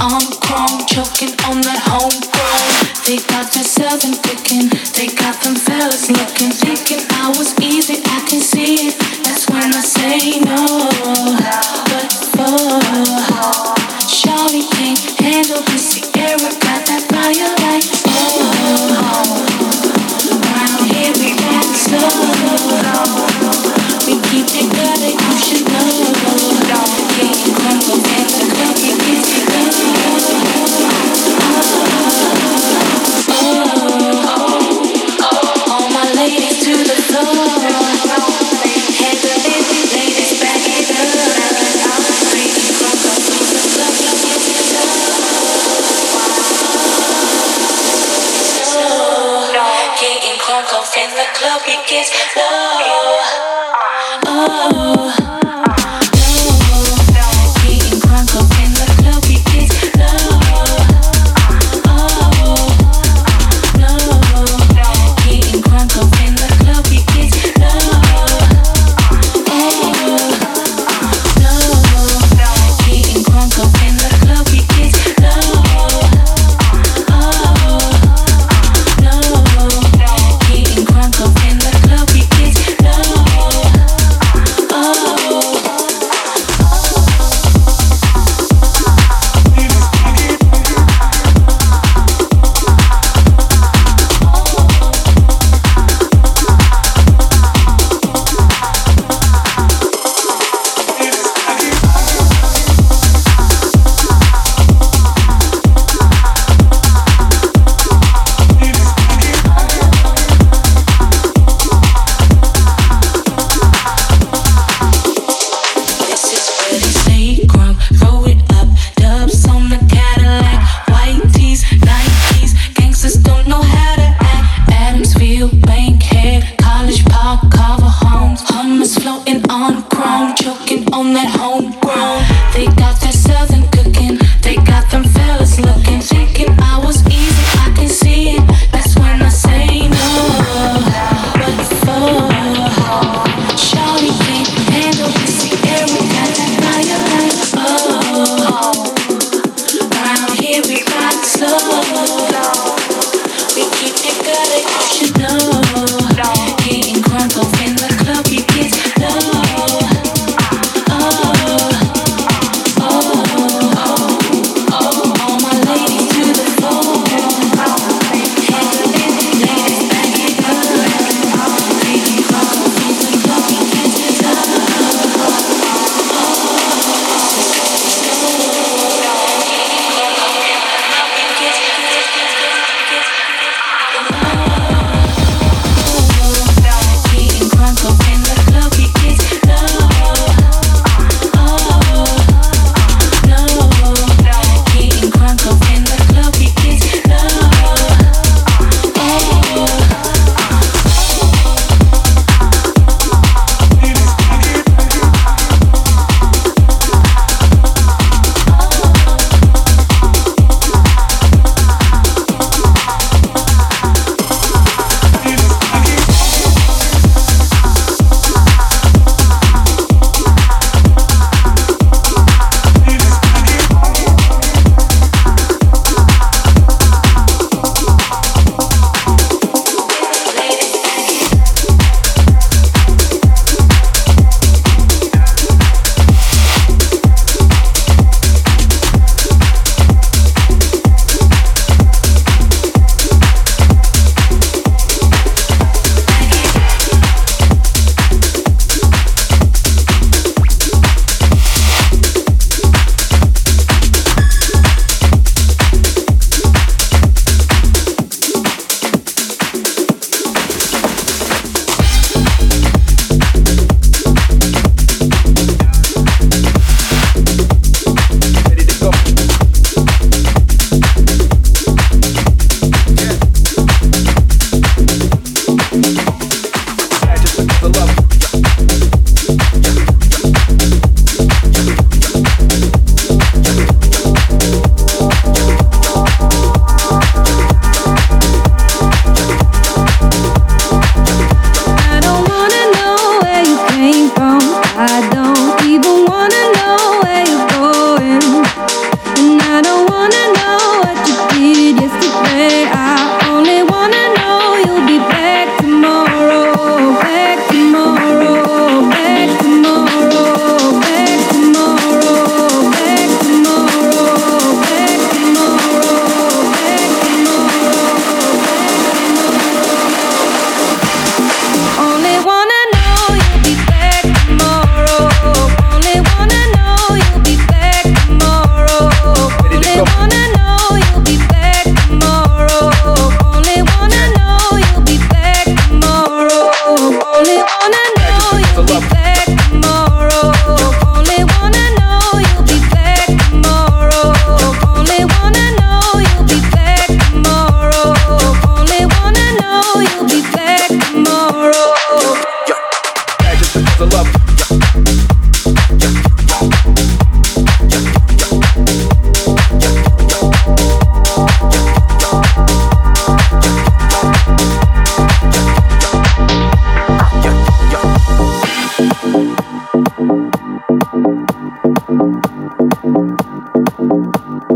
on chrome, choking on that homegrown. They got their seven picking, they got them fellas looking.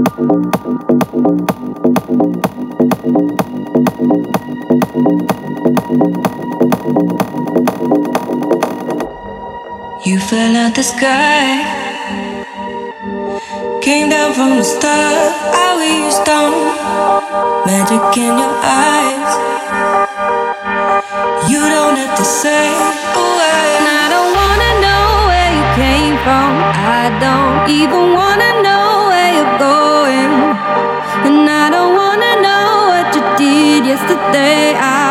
You fell out the sky, came down from the star. I was stone? magic in your eyes. You don't have to say oh, a word. I don't wanna know where you came from. I don't even wanna know. the day I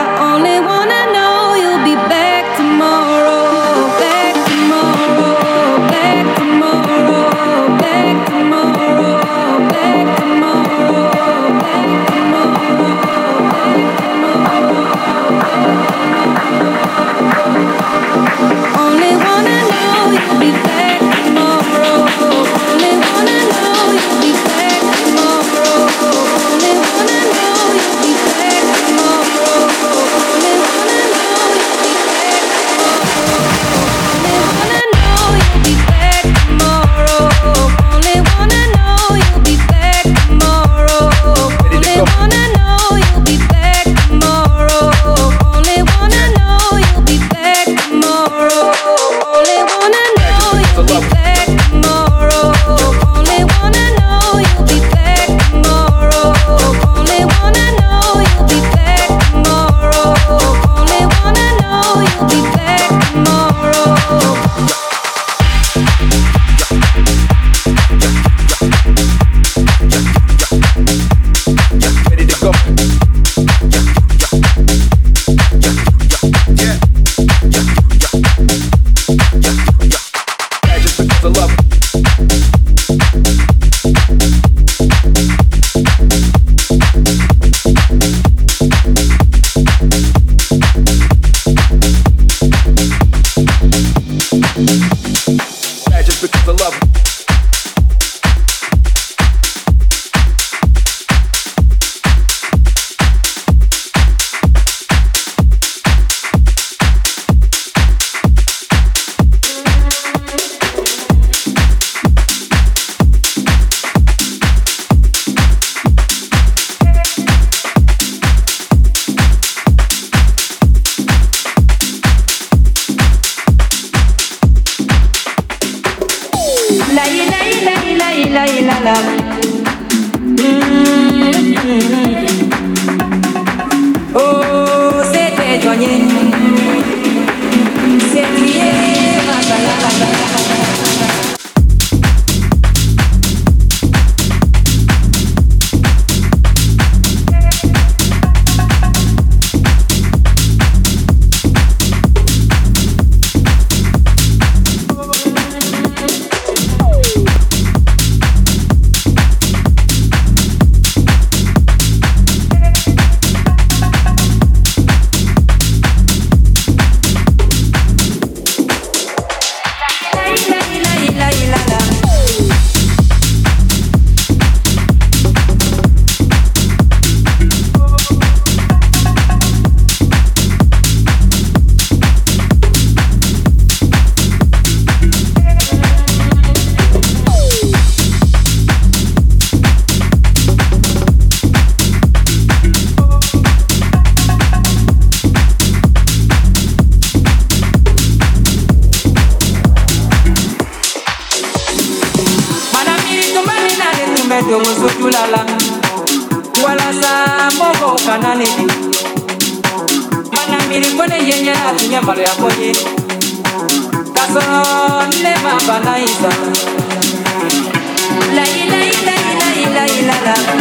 have a nice time. La la la la.